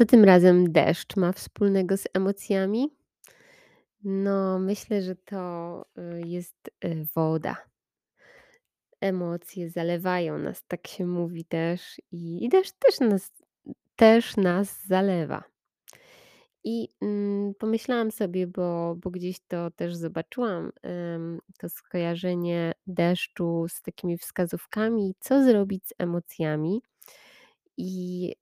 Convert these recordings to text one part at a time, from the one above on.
Co tym razem deszcz ma wspólnego z emocjami? No, myślę, że to, y, jest, y, woda. Emocje zalewają nas, tak się mówi też i deszcz też nas też nas zalewa. I, mm, pomyślałam sobie, bo bo gdzieś to też zobaczyłam, ym, to skojarzenie deszczu z takimi wskazówkami, co zrobić z emocjami. I,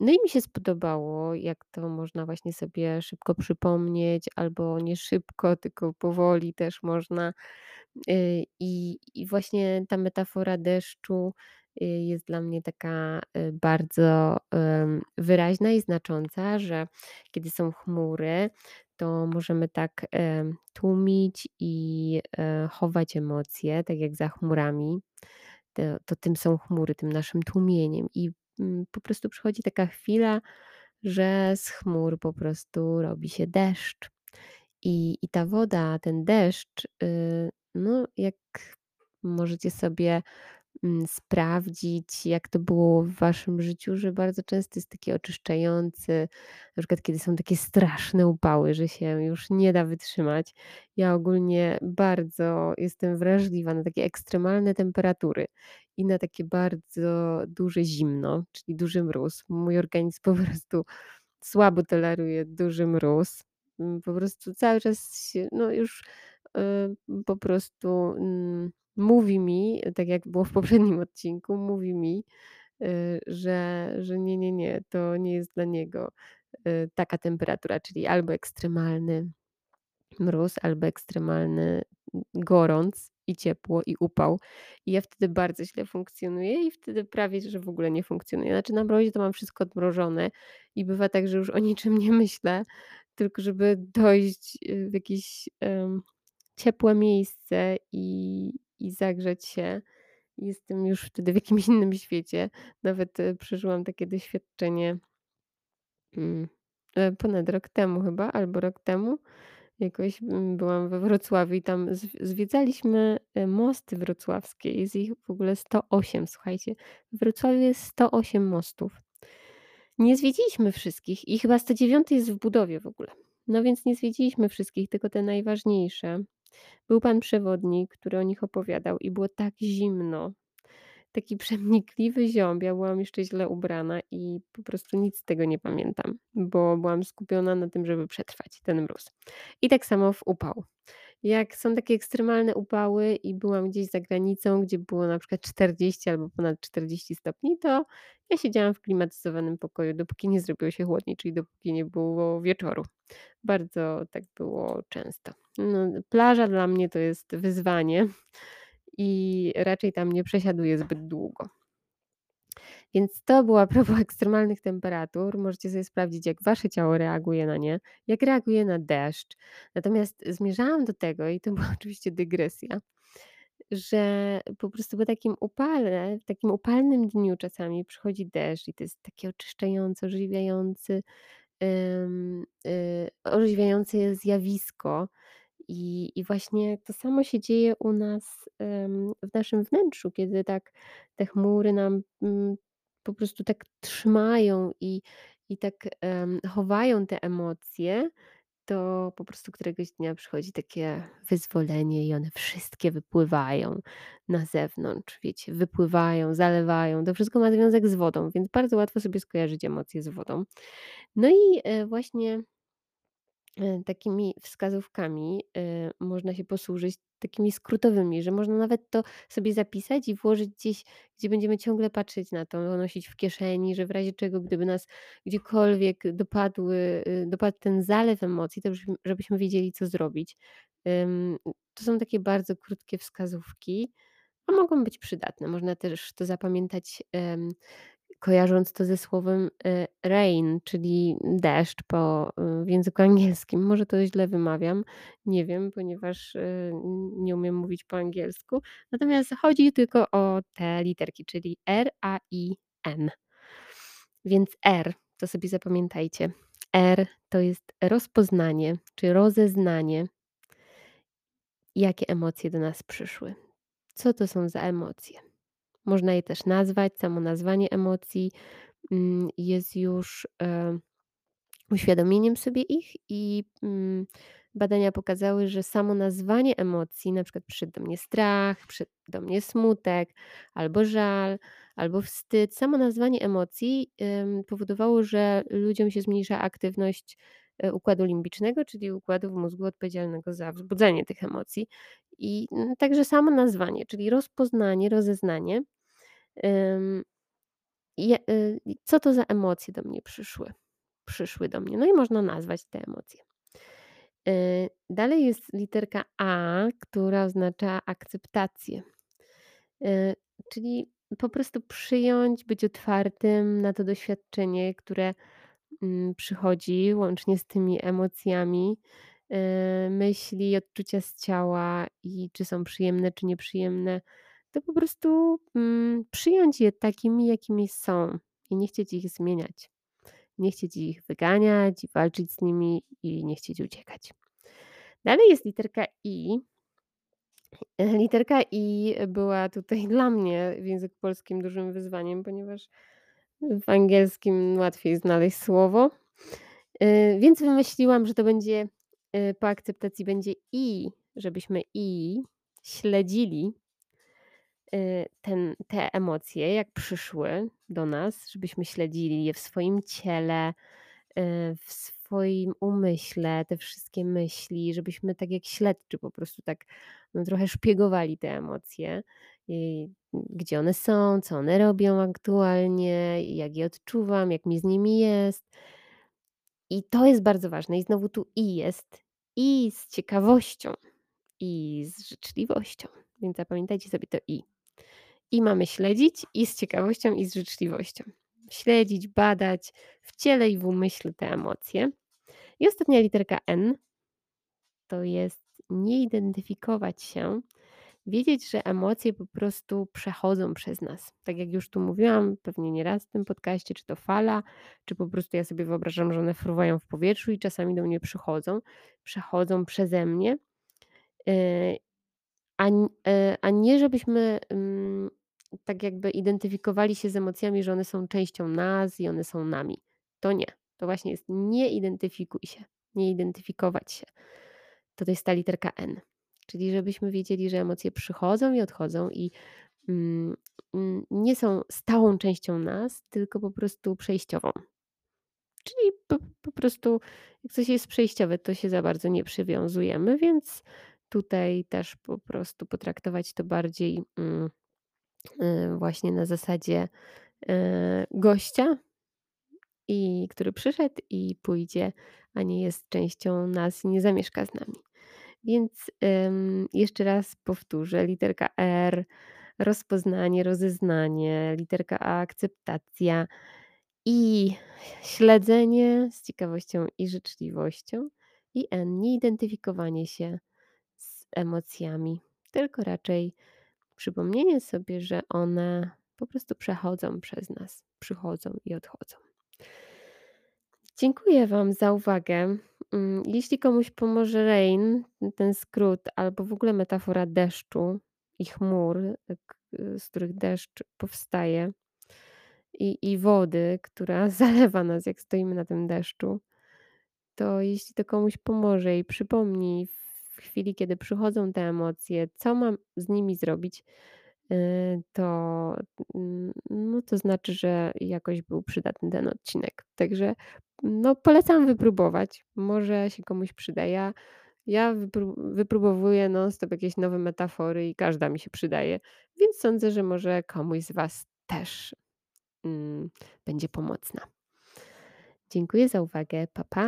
no i mi się spodobało, jak to można właśnie sobie szybko przypomnieć, albo nie szybko, tylko powoli też można. Y, i i właśnie ta metafora deszczu, y, jest dla mnie taka, y, bardzo, wyraźna i znacząca, że kiedy są chmury, to możemy tak, tłumić i, e, chować emocje, tak jak za chmurami. To to tym są chmury, tym naszym tłumieniem. I, po prostu przychodzi taka chwila, że z chmur po prostu robi się deszcz. I i ta woda, ten deszcz, y, no, jak możecie sobie, mm, sprawdzić, jak to było w waszym życiu, że bardzo często jest taki oczyszczający, na przykład kiedy są takie straszne upały, że się już nie da wytrzymać. Ja ogólnie bardzo jestem wrażliwa na takie ekstremalne temperatury i na takie bardzo duże zimno, czyli duży mróz. Mój organizm po prostu słabo toleruje duży mróz. Mm, po prostu cały czas się no już, y, po prostu, mm, mówi mi, tak jak było w poprzednim odcinku, mówi mi, y, że że nie, nie, nie, to nie jest dla niego, y, taka temperatura, czyli albo ekstremalny mróz, albo ekstremalny gorąc i ciepło, i upał. I ja wtedy bardzo źle funkcjonuję i wtedy prawie że w ogóle nie funkcjonuję. Znaczy na mrozie to mam wszystko odmrożone i bywa tak, że już o niczym nie myślę, tylko żeby dojść, y, w jakieś, em, ciepłe miejsce i i zagrzać się. Jestem już wtedy w jakimś innym świecie. Nawet, y, przeżyłam takie doświadczenie mm, e, ponad rok temu chyba, albo rok temu. Jakoś, mm, byłam we Wrocławiu i tam zw zwiedzaliśmy, e, mosty wrocławskie. Jest ich w ogóle 108, słuchajcie. W Wrocławiu jest 108 mostów. Nie zwiedziliśmy wszystkich i chyba 109 jest w budowie w ogóle. No więc nie zwiedziliśmy wszystkich, tylko te najważniejsze. Był pan przewodnik, który o nich opowiadał i było tak zimno. Taki przenikliwy ziąb. Ja byłam jeszcze źle ubrana i po prostu nic z tego nie pamiętam, bo byłam skupiona na tym, żeby przetrwać ten mróz. I tak samo w upał. Jak są takie ekstremalne upały i byłam gdzieś za granicą, gdzie było na przykład 40 albo ponad 40 stopni, to ja siedziałam w klimatyzowanym pokoju, dopóki nie zrobiło się chłodniej, czyli dopóki nie było wieczoru. Bardzo tak było często. No, plaża dla mnie to jest wyzwanie i raczej tam nie przesiaduję zbyt długo. Więc to było a propos ekstremalnych temperatur. Możecie sobie sprawdzić, jak wasze ciało reaguje na nie, jak reaguje na deszcz. Natomiast zmierzałam do tego, i to była oczywiście dygresja, że po prostu po takim upale, w takim upalnym dniu czasami przychodzi deszcz i to jest takie oczyszczające, ożywiający, ym, y, orzeźwiające zjawisko. I, I właśnie to samo się dzieje u nas w naszym wnętrzu, kiedy tak te chmury nam mm, po prostu tak trzymają i, i tak em, chowają te emocje, to po prostu któregoś dnia przychodzi takie wyzwolenie i one wszystkie wypływają na zewnątrz, wiecie, wypływają, zalewają. To wszystko ma związek z wodą, więc bardzo łatwo sobie skojarzyć emocje z wodą. No i e, właśnie takimi wskazówkami e, można się posłużyć, takimi skrótowymi, że można nawet to sobie zapisać i włożyć gdzieś, gdzie będziemy ciągle patrzeć na to, nosić w kieszeni, że w razie czego, gdyby nas gdziekolwiek dopadły, y, dopadł ten zalew emocji, to żebyśmy, wiedzieli, co zrobić. To są takie bardzo krótkie wskazówki, a mogą być przydatne. Można też to zapamiętać kojarząc to ze słowem, y, rain, czyli deszcz po y, w języku angielskim. Może to źle wymawiam, nie wiem, ponieważ, y, nie umiem mówić po angielsku. Natomiast chodzi tylko o te literki, czyli R, A, I, N. Więc R, to sobie zapamiętajcie. R to jest rozpoznanie czy rozeznanie, jakie emocje do nas przyszły. Co to są za emocje? Można je też nazwać, samo nazwanie emocji mm, jest już, e, uświadomieniem sobie ich i, mm, badania pokazały, że samo nazwanie emocji, na przykład przyszedł do mnie strach, przyszedł do mnie smutek, albo żal, albo wstyd. Samo nazwanie emocji, powodowało, że ludziom się zmniejsza aktywność, układu limbicznego, czyli układu w mózgu odpowiedzialnego za wzbudzanie tych emocji. I, także samo nazwanie, czyli rozpoznanie, rozeznanie, y, co to za emocje do mnie przyszły przyszły do mnie. No i można nazwać te emocje. Y, dalej jest literka A, która oznacza akceptację. Czyli po prostu przyjąć, być otwartym na to doświadczenie, które, przychodzi łącznie z tymi emocjami, y, myśli, odczucia z ciała i czy są przyjemne, czy nieprzyjemne. To po prostu, mm, przyjąć je takimi, jakimi są i nie chcieć ich zmieniać. Nie chcieć ich wyganiać i walczyć z nimi i nie chcieć uciekać. Dalej jest literka I. E, literka I była tutaj dla mnie w języku polskim dużym wyzwaniem, ponieważ w angielskim łatwiej znaleźć słowo. Y, więc wymyśliłam, że to będzie y, po akceptacji będzie I, żebyśmy I śledzili y, ten, te emocje, jak przyszły do nas, żebyśmy śledzili je w swoim ciele, w swoim umyśle, te wszystkie myśli, żebyśmy tak jak śledczy po prostu tak no, trochę szpiegowali te emocje, i gdzie one są, co one robią aktualnie, jak je odczuwam, jak mi z nimi jest. I to jest bardzo ważne. I znowu tu i jest, i z ciekawością, i z życzliwością. Więc zapamiętajcie sobie to i. I mamy śledzić, i z ciekawością, i z życzliwością. Śledzić, badać w ciele i w umyśle te emocje. I ostatnia literka N to jest nie identyfikować się, wiedzieć, że emocje po prostu przechodzą przez nas. Tak jak już tu mówiłam, pewnie nieraz w tym podcaście, czy to fala, czy po prostu ja sobie wyobrażam, że one fruwają w powietrzu i czasami do mnie przychodzą, przechodzą przeze mnie. Yy, a, yy, a nie żebyśmy mm, tak jakby identyfikowali się z emocjami, że one są częścią nas i one są nami. To nie. To właśnie jest nie identyfikuj się, nie identyfikować się. To to jest ta literka N. Czyli żebyśmy wiedzieli, że emocje przychodzą i odchodzą i mm, mm, nie są stałą częścią nas, tylko po prostu przejściową. Czyli po, po prostu jak coś jest przejściowe, to się za bardzo nie przywiązujemy, więc tutaj też po prostu potraktować to bardziej mm, y, właśnie na zasadzie y, gościa, i który przyszedł i pójdzie, a nie jest częścią nas i nie zamieszka z nami. Więc ym, jeszcze raz powtórzę: literka R rozpoznanie, rozeznanie, literka A akceptacja i śledzenie z ciekawością i życzliwością, i N nieidentyfikowanie się z emocjami, tylko raczej przypomnienie sobie, że one po prostu przechodzą przez nas, przychodzą i odchodzą. Dziękuję Wam za uwagę. Mm, jeśli komuś pomoże rain, ten skrót, albo w ogóle metafora deszczu i chmur, z których deszcz powstaje, i, i wody, która zalewa nas, jak stoimy na tym deszczu, to jeśli to komuś pomoże i przypomni w chwili, kiedy przychodzą te emocje, co mam z nimi zrobić, y, to, mm, no to znaczy, że jakoś był przydatny ten odcinek. Także no, polecam wypróbować. Może się komuś przyda. Ja, ja wypró- wypróbowuję non-stop jakieś nowe metafory i każda mi się przydaje, więc sądzę, że może komuś z Was też mm, będzie pomocna. Dziękuję za uwagę. Pa, pa.